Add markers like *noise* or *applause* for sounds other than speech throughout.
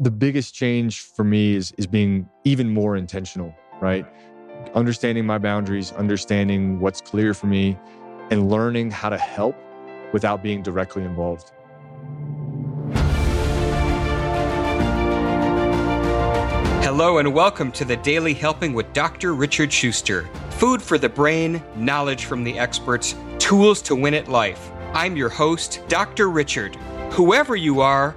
the biggest change for me is is being even more intentional, right? Understanding my boundaries, understanding what's clear for me, and learning how to help without being directly involved. Hello and welcome to the Daily Helping with Dr. Richard Schuster. Food for the brain, knowledge from the experts, tools to win at life. I'm your host, Dr. Richard. Whoever you are,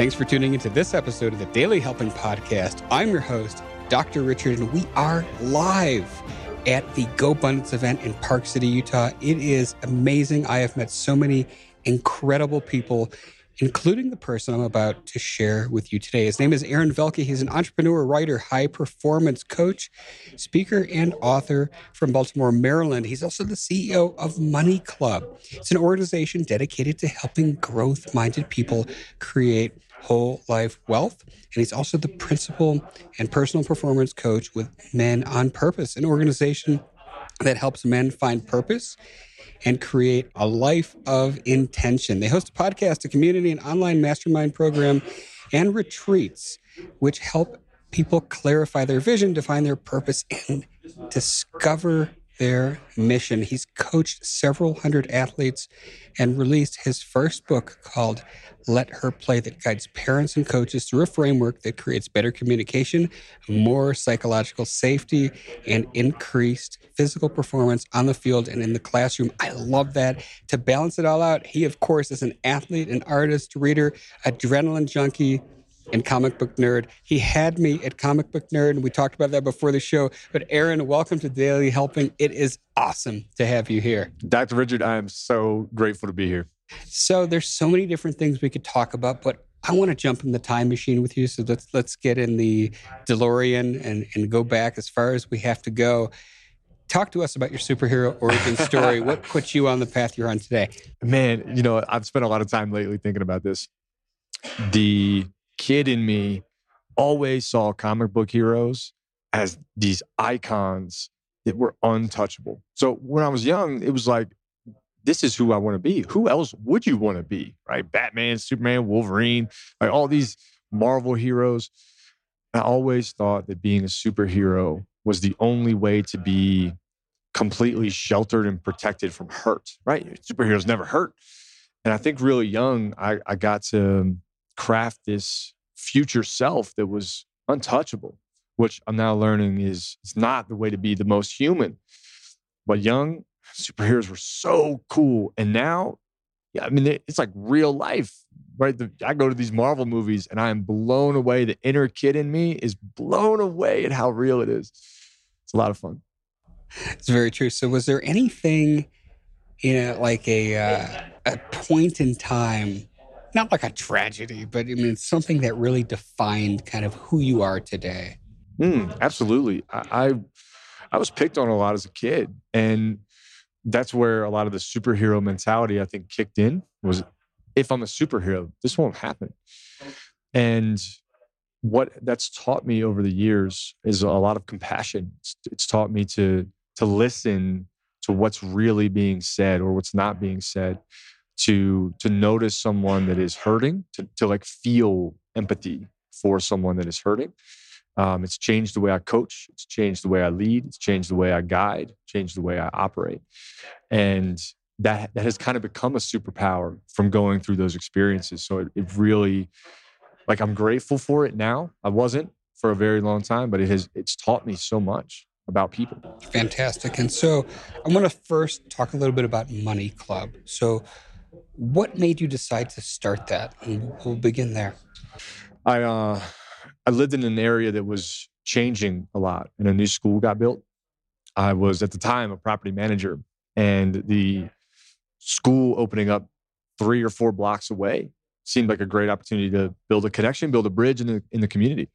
Thanks for tuning into this episode of the Daily Helping Podcast. I'm your host, Dr. Richard, and we are live at the GoBundance event in Park City, Utah. It is amazing. I have met so many incredible people including the person I'm about to share with you today. His name is Aaron Velky. He's an entrepreneur, writer, high performance coach, speaker, and author from Baltimore, Maryland. He's also the CEO of Money Club. It's an organization dedicated to helping growth minded people create whole life wealth. And he's also the principal and personal performance coach with Men on Purpose, an organization that helps men find purpose and create a life of intention. They host a podcast, a community, an online mastermind program, and retreats, which help people clarify their vision, define their purpose, and discover their mission. He's coached several hundred athletes and released his first book called Let Her Play that guides parents and coaches through a framework that creates better communication, more psychological safety, and increased physical performance on the field and in the classroom. I love that. To balance it all out, he, of course, is an athlete, an artist, reader, adrenaline junkie and comic book nerd. He had me at comic book nerd, and we talked about that before the show. But Aaron, welcome to Daily Helping. It is awesome to have you here. Dr. Richard, I am so grateful to be here. So there's so many different things we could talk about, but I want to jump in the time machine with you. So let's let's get in the DeLorean and, and go back as far as we have to go. Talk to us about your superhero origin story. *laughs* what put you on the path you're on today? Man, you know, I've spent a lot of time lately thinking about this. The kid in me always saw comic book heroes as these icons that were untouchable. So when I was young, it was like, this is who I want to be. Who else would you want to be? Right? Batman, Superman, Wolverine, like all these Marvel heroes. I always thought that being a superhero was the only way to be completely sheltered and protected from hurt, right? Superheroes never hurt. And I think really young, I, I got to craft this future self that was untouchable, which I'm now learning is it's not the way to be the most human. But young superheroes were so cool. And now, yeah, I mean, it's like real life, right? The, I go to these Marvel movies and I am blown away. The inner kid in me is blown away at how real it is. It's a lot of fun. It's very true. So, was there anything, you know, like a uh, a point in time not like a tragedy, but I mean, something that really defined kind of who you are today. Mm, absolutely. I, I, I was picked on a lot as a kid, and that's where a lot of the superhero mentality I think kicked in. Was if I'm a superhero, this won't happen. And what that's taught me over the years is a lot of compassion. It's, it's taught me to to listen to what's really being said or what's not being said to to notice someone that is hurting to, to like feel empathy for someone that is hurting. Um, it's changed the way i coach it's changed the way i lead it's changed the way i guide changed the way i operate. And that that has kind of become a superpower from going through those experiences. So it, it really like i'm grateful for it now. I wasn't for a very long time but it has it's taught me so much about people. Fantastic. And so i want to first talk a little bit about money club. So what made you decide to start that? We'll begin there. I uh, I lived in an area that was changing a lot, and a new school got built. I was at the time a property manager, and the school opening up three or four blocks away seemed like a great opportunity to build a connection, build a bridge in the in the community.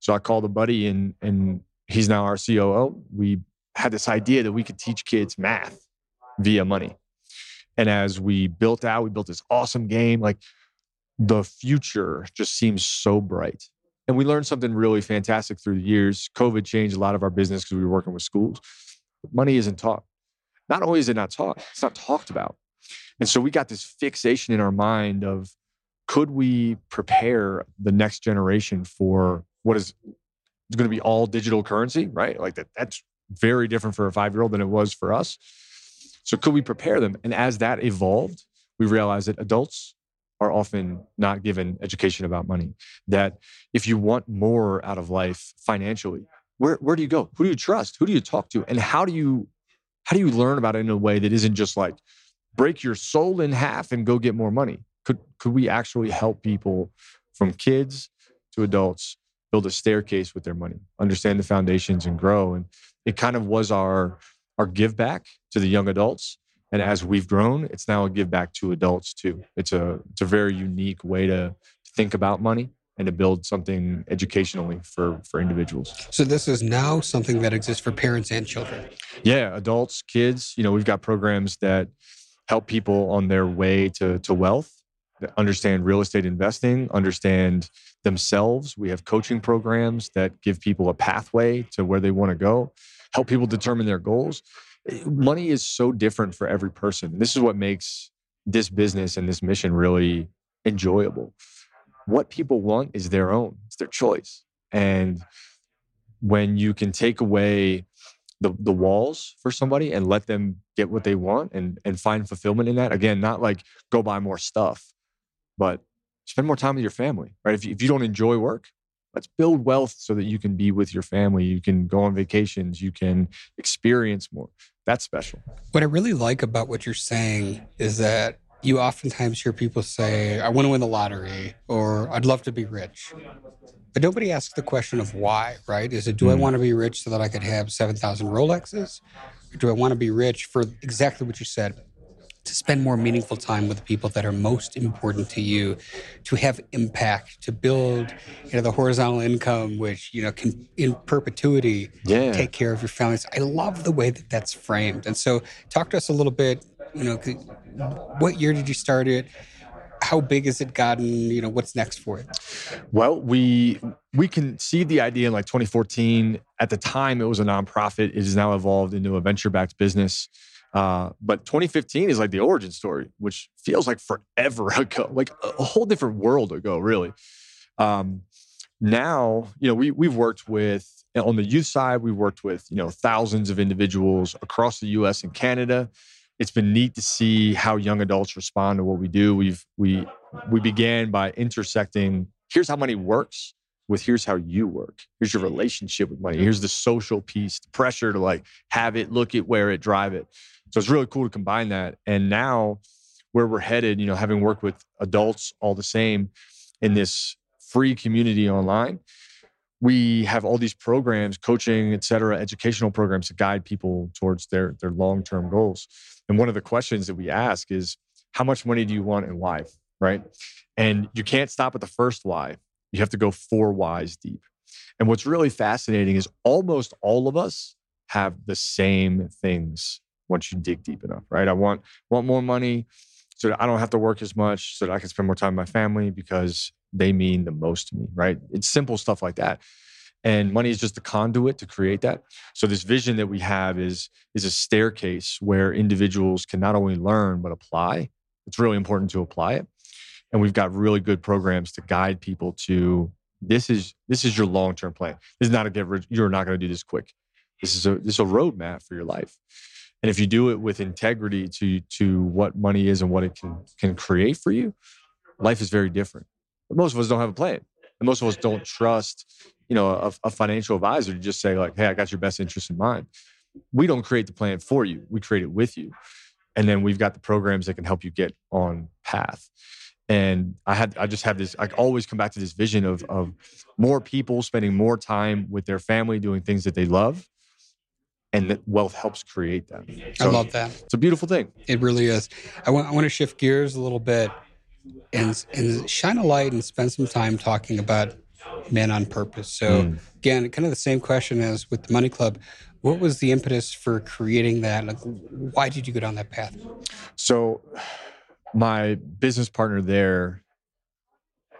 So I called a buddy and and he's now our COO. We had this idea that we could teach kids math via money. And as we built out, we built this awesome game. Like the future just seems so bright. And we learned something really fantastic through the years. COVID changed a lot of our business because we were working with schools. Money isn't taught. Not only is it not taught, it's not talked about. And so we got this fixation in our mind of could we prepare the next generation for what is going to be all digital currency, right? Like that that's very different for a 5-year-old than it was for us. So could we prepare them? And as that evolved, we realized that adults are often not given education about money. That if you want more out of life financially, where, where do you go? Who do you trust? Who do you talk to? And how do you how do you learn about it in a way that isn't just like break your soul in half and go get more money? Could could we actually help people from kids to adults build a staircase with their money, understand the foundations and grow? And it kind of was our our give back to the young adults. And as we've grown, it's now a give back to adults too. It's a it's a very unique way to think about money and to build something educationally for for individuals. So this is now something that exists for parents and children. Yeah, adults, kids. You know, we've got programs that help people on their way to to wealth, understand real estate investing, understand themselves. We have coaching programs that give people a pathway to where they want to go, help people determine their goals. Eh, money is so different for every person. This is what makes this business and this mission really enjoyable what people want is their own, it's their choice. And when you can take away the, the walls for somebody and let them get what they want and, and find fulfillment in that, again, not like go buy more stuff, but spend more time with your family, right? If you, if you don't enjoy work, let's build wealth so that you can be with your family. You can go on vacations, you can experience more. That's special. What I really like about what you're saying is that you oftentimes hear people say, I want to win the lottery or I'd love to be rich. But nobody asks the question of why, right? Is it, do I hmm. want to be rich so that I could have 7,000 Rolexes? Or do I want to be rich for exactly what you said? To spend more meaningful time with the people that are most important to you, to have impact, to build, you know, the horizontal income, which you know can in perpetuity yeah. take care of your families. I love the way that that's framed. And so, talk to us a little bit you know, what year did you start it? How big has it gotten? You know, what's next for it? Well, we we conceived the idea in like 2014. At the time, it was a nonprofit. It has now evolved into a venture-backed business. Uh, but 2015 is like the origin story, which feels like forever *laughs* ago, like a, whole different world ago, really. Um, now, you know, we we've worked with on the youth side, we've worked with you know thousands of individuals across the U.S. and Canada it's been neat to see how young adults respond to what we do. We've we we began by intersecting here's how money works with here's how you work. Here's your relationship with money. Here's the social piece, the pressure to like have it, look it, wear it, drive it. So it's really cool to combine that. And now where we're headed, you know, having worked with adults all the same in this free community online, we have all these programs, coaching, et cetera, educational programs to guide people towards their their long-term goals. And one of the questions that we ask is, how much money do you want and why? Right. And you can't stop at the first why. You have to go four whys deep. And what's really fascinating is almost all of us have the same things once you dig mm-hmm. deep enough, right? I want want more money so that I don't have to work as much, so that I can spend more time with my family because they mean the most to me, right? It's simple stuff like that. And money is just a conduit to create that. So this vision that we have is is a staircase where individuals can not only learn but apply. It's really important to apply it. And we've got really good programs to guide people to this is this is your long-term plan. This is not a get rich you're not going to do this quick this is a this is a roadmap for your life. And if you do it with integrity to to what money is and what it can can create for you life is very different. But most of us don't have a plan. And most of us don't trust you know a, a financial advisor to just say like hey i got your best interest in mind. We don't create the plan for you. We create it with you. And then we've got the programs that can help you get on path. And i had i just have this i always come back to this vision of of more people spending more time with their family doing things that they love and that wealth helps create that so i love that it's a beautiful thing it really is i want, I want to shift gears a little bit and and shine a light and spend some time talking about men on purpose. So mm. again, kind of the same question as with the Money Club. What was the impetus for creating that? Like, why did you go down that path? So, my business partner there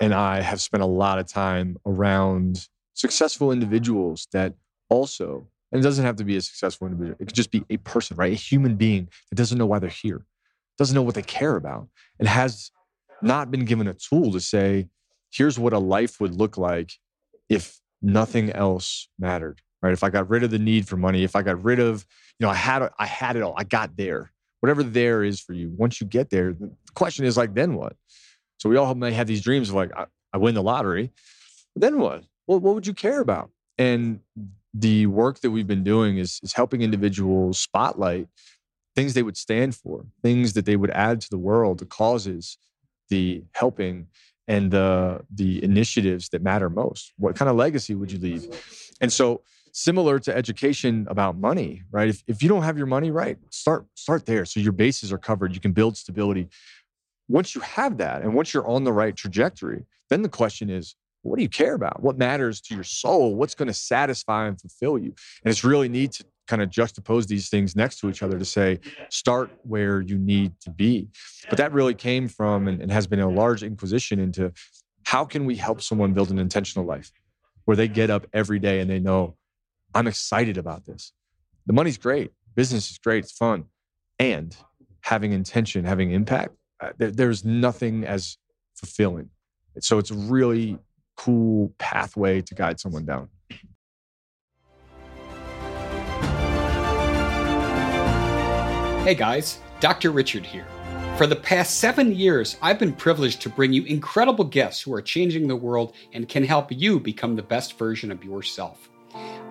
and I have spent a lot of time around successful individuals that also, and it doesn't have to be a successful individual, it could just be a person, right? A human being that doesn't know why they're here, doesn't know what they care about, and has not been given a tool to say, here's what a life would look like if nothing else mattered right? If i got rid of the need for money if i got rid of you know i had i had it all i got there. Whatever there is for you once you get there the question is like then what? So we all may have these dreams of like i, I win the lottery but then what? Well what would you care about? And the work that we've been doing is, is helping individuals spotlight things they would stand for things that they would add to the world the causes the helping and the the initiatives that matter most. What kind of legacy would you leave? And so similar to education about money right? If, if you don't have your money right start start there so your bases are covered you can build stability. Once you have that and once you're on the right trajectory then the question is what do you care about? What matters to your soul? What's going to satisfy and fulfill you? And it's really neat to kind of juxtapose these things next to each other to say start where you need to be. But that really came from and, and, has been a large inquisition into how can we help someone build an intentional life where they get up every day and they know i'm excited about this. The money's great. Business is great. It's fun. And having intention having impact uh, there, there's nothing as fulfilling. So it's really cool pathway to guide someone down Hey guys, Dr. Richard here. For the past seven years, I've been privileged to bring you incredible guests who are changing the world and can help you become the best version of yourself.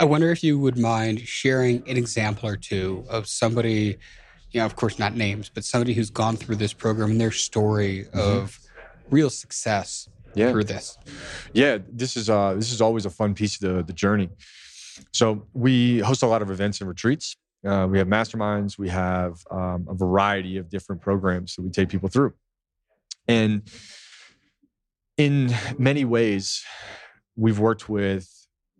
I wonder if you would mind sharing an example or two of somebody, you know, of course, not names, but somebody who's gone through this program and their story mm-hmm. of real success yeah. through this. Yeah, this is uh this is always a fun piece of the the journey. So we host a lot of events and retreats. Uh, we have masterminds. We have um, a variety of different programs that we take people through. And in many ways, we've worked with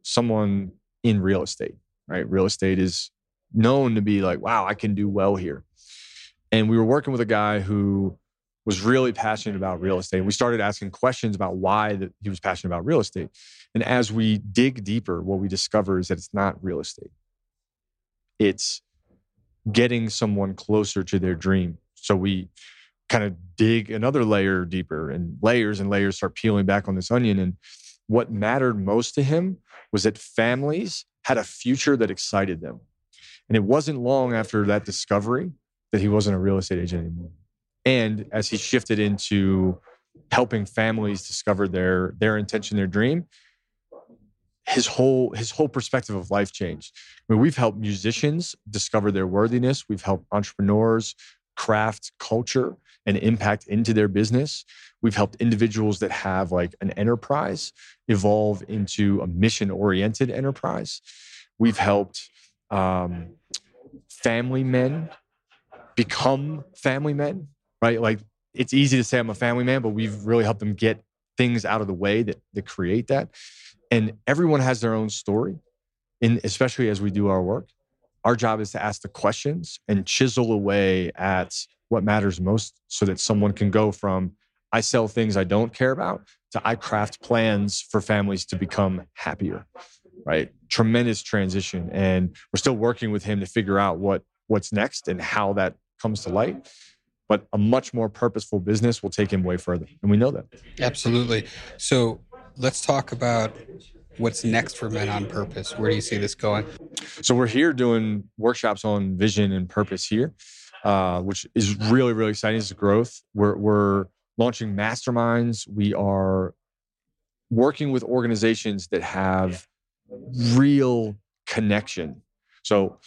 someone in real estate, right? Real estate is known to be like, wow, I can do well here. And we were working with a guy who was really passionate about real estate. We started asking questions about why that he was passionate about real estate. And as we dig deeper, what we discover is that it's not real estate. It's getting someone closer to their dream. So we kind of dig another layer deeper and layers and layers start peeling back on this onion. And what mattered most to him was that families had a future that excited them. And it wasn't long after that discovery that he wasn't a real estate agent anymore. And as he shifted into helping families discover their their intention, their dream, his whole his whole perspective of life changed. I mean, we've helped musicians discover their worthiness. We've helped entrepreneurs craft culture and impact into their business. We've helped individuals that have like an enterprise evolve into a mission oriented enterprise. We've helped um, family men become family men right? Like it's easy to say I'm a family man, but we've really helped them get things out of the way that, that create that. And everyone has their own story. And especially as we do our work, our job is to ask the questions and chisel away at what matters most so that someone can go from I sell things I don't care about to I craft plans for families to become happier. Right? Tremendous transition. And we're still working with him to figure out what what's next and how that comes to light but a much more purposeful business will take him way further. And we know that. Absolutely. So let's talk about what's next for Men on Purpose. Where do you see this going? So we're here doing workshops on vision and purpose here. Uh, which is really really exciting. It's growth. We're we're launching masterminds. We are working with organizations that have real connection. So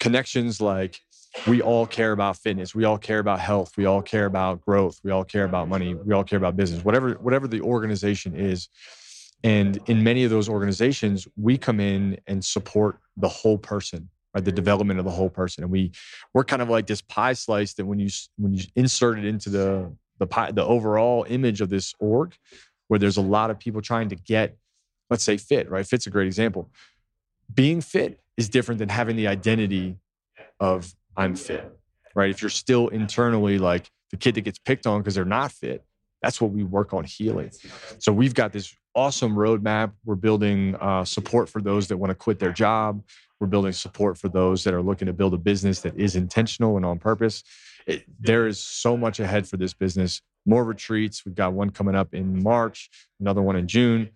connections like we all care about fitness we all care about health we all care about growth we all care about money we all care about business whatever whatever the organization is and in many of those organizations we come in and support the whole person right the development of the whole person and we we're kind of like this pie slice that when you when you insert it into the the pie the overall image of this org where there's a lot of people trying to get let's say fit right fit's a great example being fit is different than having the identity of I'm fit, right? If you're still internally like the kid that gets picked on because they're not fit, that's what we work on healing. So we've got this awesome roadmap. We're building uh, support for those that want to quit their job. We're building support for those that are looking to build a business that is intentional and on purpose. It, there is so much ahead for this business. More retreats. We've got one coming up in March, another one in June.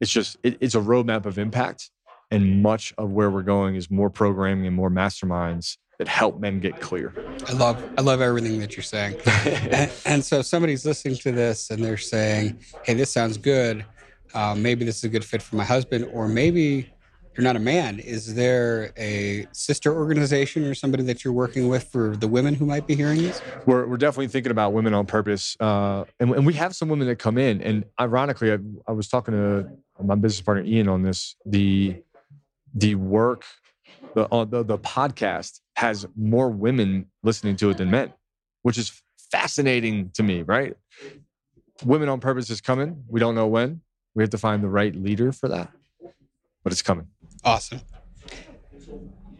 It's just, it, it's a roadmap of impact. And much of where we're going is more programming and more masterminds that help men get clear. I love I love everything that you're saying. *laughs* and, and, so if somebody's listening to this and they're saying, "Hey, this sounds good. Uh, maybe this is a good fit for my husband," or maybe you're not a man. Is there a sister organization or somebody that you're working with for the women who might be hearing this? We're, we're definitely thinking about women on purpose. Uh, and, and, we have some women that come in. And ironically, I, I was talking to my business partner, Ian, on this. The, the work the, uh, the, the podcast has more women listening to it than men, which is fascinating to me, right? Women on Purpose is coming. We don't know when. We have to find the right leader for that, but it's coming. Awesome.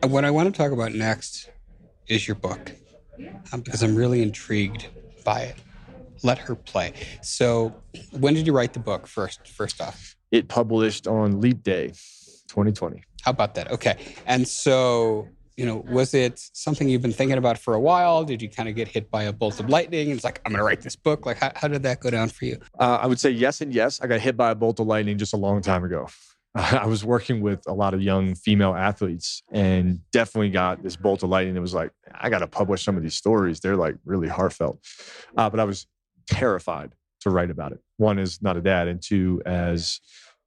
What I want to talk about next is your book um, because I'm really intrigued by it. Let her play. So, when did you write the book first? First off, it published on Leap Day, 2020. How about that? Okay. And so, you know, was it something you've been thinking about for a while? Did you kind of get hit by a bolt of lightning? It's like, I'm going to write this book. Like, how, how did that go down for you? Uh, I would say yes and yes. I got hit by a bolt of lightning just a long time ago. *laughs* I was working with a lot of young female athletes and definitely got this bolt of lightning. It was like, I got to publish some of these stories. They're like really heartfelt. Uh, but I was terrified to write about it. One is not a dad, and two, as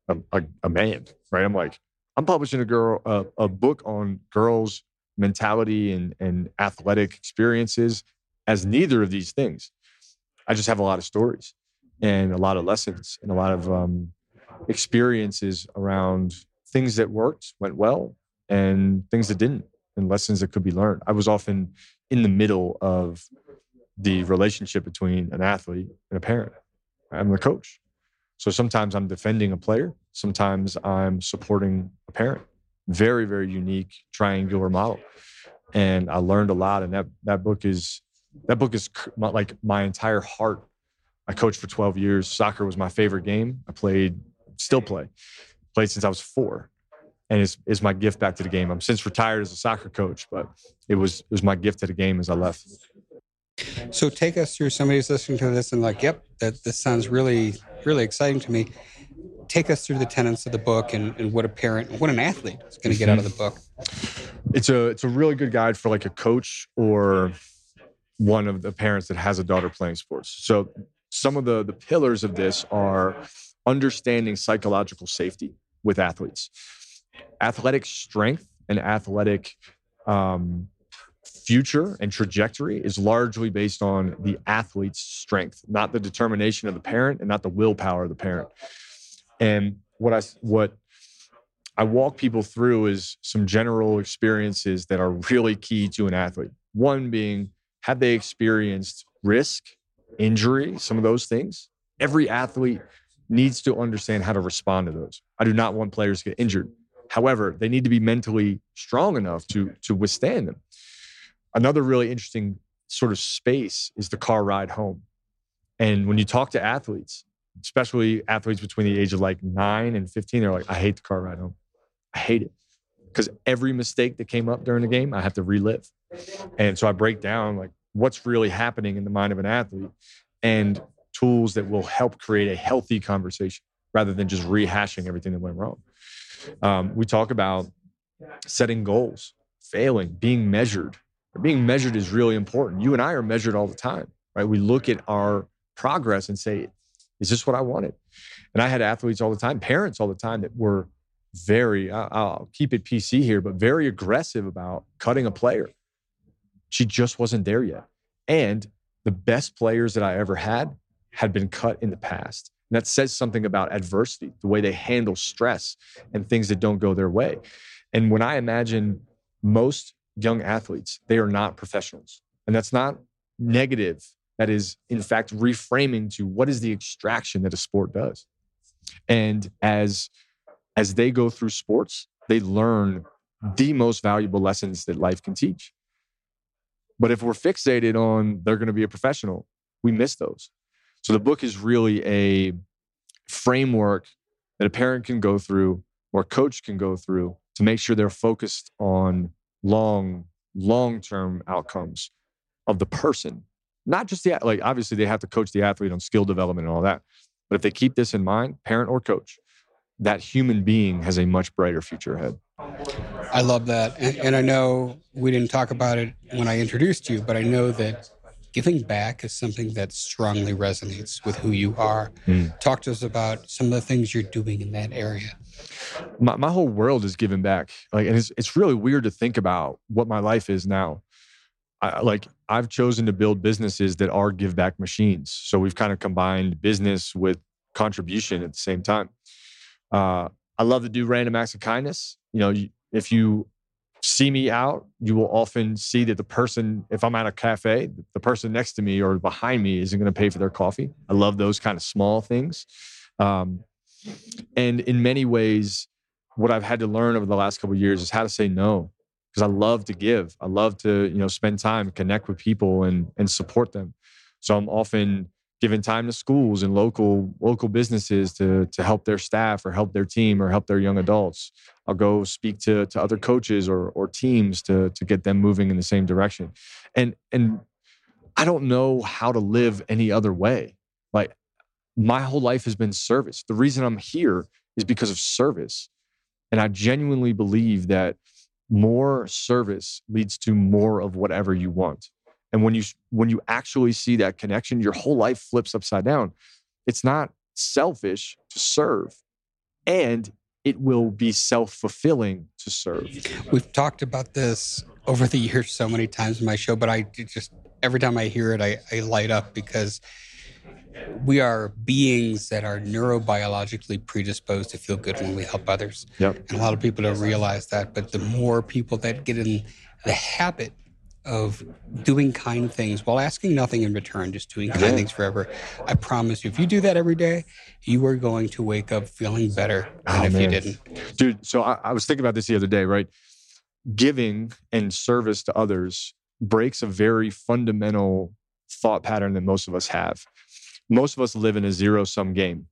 a, a, a man, right? I'm like, I'm publishing a girl a, a book on girls' mentality and and athletic experiences as neither of these things. I just have a lot of stories and a lot of lessons and a lot of um, experiences around things that worked, went well, and things that didn't, and lessons that could be learned. I was often in the middle of the relationship between an athlete and a parent. I'm the coach. So sometimes I'm defending a player, sometimes I'm supporting a parent. Very, very unique triangular model. And I learned a lot. And that that book is that book is like my entire heart. I coached for 12 years. Soccer was my favorite game. I played, still play, played since I was four. And it's, it's my gift back to the game. I'm since retired as a soccer coach, but it was it was my gift to the game as I left. So take us through somebody's listening to this and like, yep, that this sounds really, really exciting to me. Take us through the tenets of the book and, and what a parent, what an athlete is going to get out of the book. It's a it's a really good guide for like a coach or one of the parents that has a daughter playing sports. So some of the the pillars of this are understanding psychological safety with athletes, athletic strength and athletic um, future and trajectory is largely based on the athlete's strength, not the determination of the parent and not the willpower of the parent. And what I what I walk people through is some general experiences that are really key to an athlete. One being have they experienced risk, injury, some of those things? Every athlete needs to understand how to respond to those. I do not want players to get injured. However, they need to be mentally strong enough to to withstand them. Another really interesting sort of space is the car ride home. And when you talk to athletes, especially athletes between the age of like nine and 15, they're like, I hate the car ride home. I hate it. Because every mistake that came up during the game, I have to relive. And so I break down like what's really happening in the mind of an athlete and tools that will help create a healthy conversation rather than just rehashing everything that went wrong. Um, we talk about setting goals, failing, being measured, Being measured is really important. You and I are measured all the time, right? We look at our progress and say, is this what I wanted? And I had athletes all the time, parents all the time that were very, I'll keep it PC here, but very aggressive about cutting a player. She just wasn't there yet. And the best players that I ever had had been cut in the past. And that says something about adversity, the way they handle stress and things that don't go their way. And when I imagine most young athletes, they are not professionals. And that's not negative. That is, in fact, reframing to what is the extraction that a sport does. And as as they go through sports, they learn the most valuable lessons that life can teach. But if we're fixated on they're going to be a professional, we miss those. So the book is really a framework that a parent can go through or a coach can go through to make sure they're focused on long, long term outcomes of the person, not just the, like, obviously they have to coach the athlete on skill development and all that. But if they keep this in mind, parent or coach, that human being has a much brighter future ahead. I love that. And, and, I know we didn't talk about it when I introduced you, but I know that giving back is something that strongly resonates with who you are. Mm. Talk to us about some of the things you're doing in that area. My, my whole world is giving back. Like, and it's, it's really weird to think about what my life is now. I, like I've chosen to build businesses that are give back machines. So we've kind of combined business with contribution at the same time. Uh, I love to do random acts of kindness. You know, if you see me out, you will often see that the person, if I'm at a cafe, the person next to me or behind me isn't going to pay for their coffee. I love those kind of small things. Um, and in many ways, what I've had to learn over the last couple years is how to say no because I love to give. I love to, you know, spend time, connect with people and and support them. So I'm often giving time to schools and local local businesses to to help their staff or help their team or help their young adults. I'll go speak to to other coaches or or teams to to get them moving in the same direction. And and I don't know how to live any other way. Like my whole life has been service. The reason I'm here is because of service. And I genuinely believe that more service leads to more of whatever you want. And when you when you actually see that connection, your whole life flips upside down. It's not selfish to serve, and it will be self-fulfilling to serve. We've talked about this over the years so many times in my show, but I just every time I hear it, I, I light up because we are beings that are neurobiologically predisposed to feel good when we help others. Yep. And a lot of people don't realize that. But the more people that get in the habit of doing kind things while asking nothing in return, just doing kind yeah. things forever. I promise you, if you do that every day, you are going to wake up feeling better oh, than oh, if man. you didn't. Dude, so I, I was thinking about this the other day, right? Giving and service to others breaks a very fundamental thought pattern that most of us have. Most of us live in a zero sum game.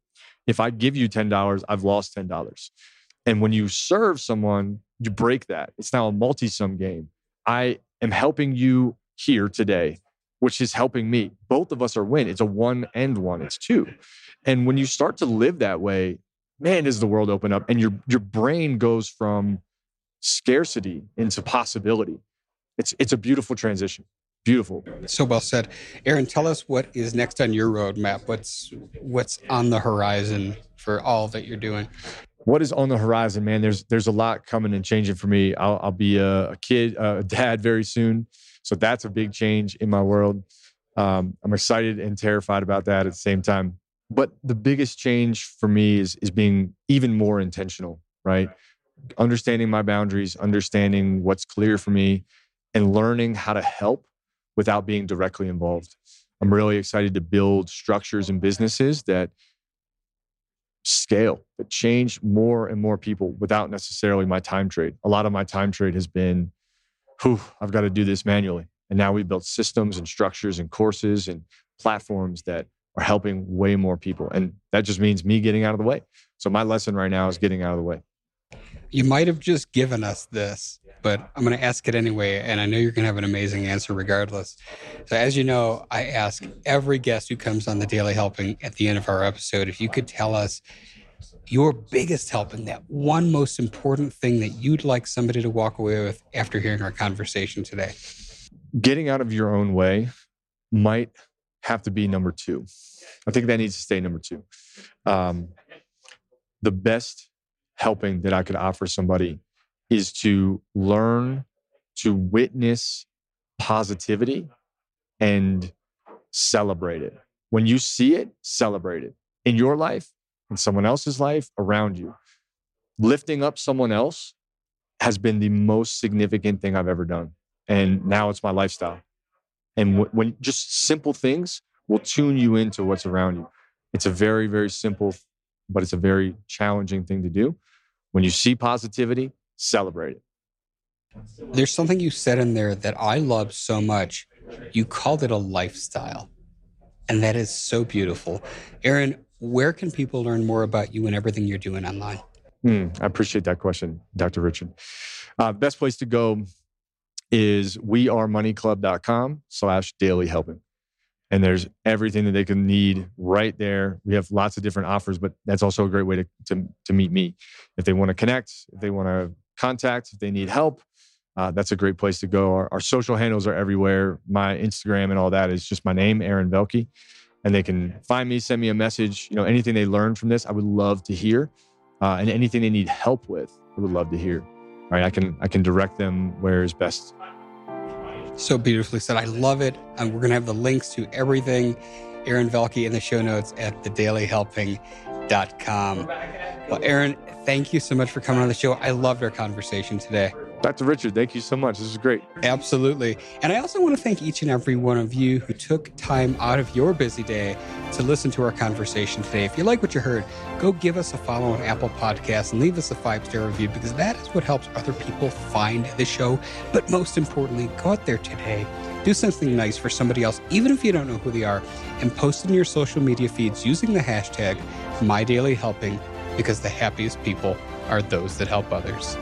If I give you $10, I've lost $10. And when you serve someone, you break that. It's now a multi sum game. I am helping you here today, which is helping me. Both of us are win. It's a one and one, it's two. And when you start to live that way, man, does the world open up and your your brain goes from scarcity into possibility. It's it's a beautiful transition. Beautiful. So well said. Aaron, tell us what is next on your roadmap. What's what's on the horizon for all that you're doing? what is on the horizon, man? There's there's a lot coming and changing for me. I'll, I'll be a, a, kid, a dad very soon, so that's a big change in my world. Um, I'm excited and terrified about that at the same time. But the biggest change for me is is being even more intentional, right? Understanding my boundaries, understanding what's clear for me, and learning how to help without being directly involved. I'm really excited to build structures and businesses that scale that change more and more people without necessarily my time trade. A lot of my time trade has been, whew, I've got to do this manually. And now we've built systems and structures and courses and platforms that are helping way more people. And that just means me getting out of the way. So my lesson right now is getting out of the way. You might have just given us this, but I'm going to ask it anyway. And I know you're going to have an amazing answer regardless. So, as you know, I ask every guest who comes on the Daily Helping at the end of our episode if you could tell us your biggest helping, that one most important thing that you'd like somebody to walk away with after hearing our conversation today. getting out of your own way might have to be number two. I think that needs to stay number two. Um, the best helping that I could offer somebody is to learn to witness positivity and celebrate it. When you see it, celebrate it in your life, in someone else's life, around you. Lifting up someone else has been the most significant thing I've ever done. And now it's my lifestyle. And w- when just simple things will tune you into what's around you. It's a very, very simple, but it's a very challenging thing to do. When you see positivity, celebrate it. There's something you said in there that I love so much. You called it a lifestyle. And that is so beautiful. Aaron, where can people learn more about you and everything you're doing online? Hmm, I appreciate that question, Dr. Richard. Uh, best place to go is wearemoneyclub.com slash daily helping. And there's everything that they can need right there. We have lots of different offers, but that's also a great way to, to, to meet me. If they want to connect, if they want to contact, if they need help, uh, that's a great place to go. Our, our, social handles are everywhere. My Instagram and all that is just my name, Aaron Velky. And they can find me, send me a message. You know, anything they learn from this, I would love to hear. Uh, and anything they need help with, I would love to hear. Right, I can I can direct them where is best. So beautifully said. I love it. And we're going to have the links to everything, Aaron Velky, in the show notes at thedailyhelping.com. Well, Aaron, thank you so much for coming on the show. I loved our conversation today. Dr. Richard, thank you so much. This is great. Absolutely. And I also want to thank each and every one of you who took time out of your busy day to listen to our conversation today. If you like what you heard, go give us a follow on Apple Podcasts and leave us a five star review because that is what helps other people find the show. But most importantly, go out there today, do something nice for somebody else, even if you don't know who they are, and post in your social media feeds using the hashtag MyDailyHelping because the happiest people are those that help others.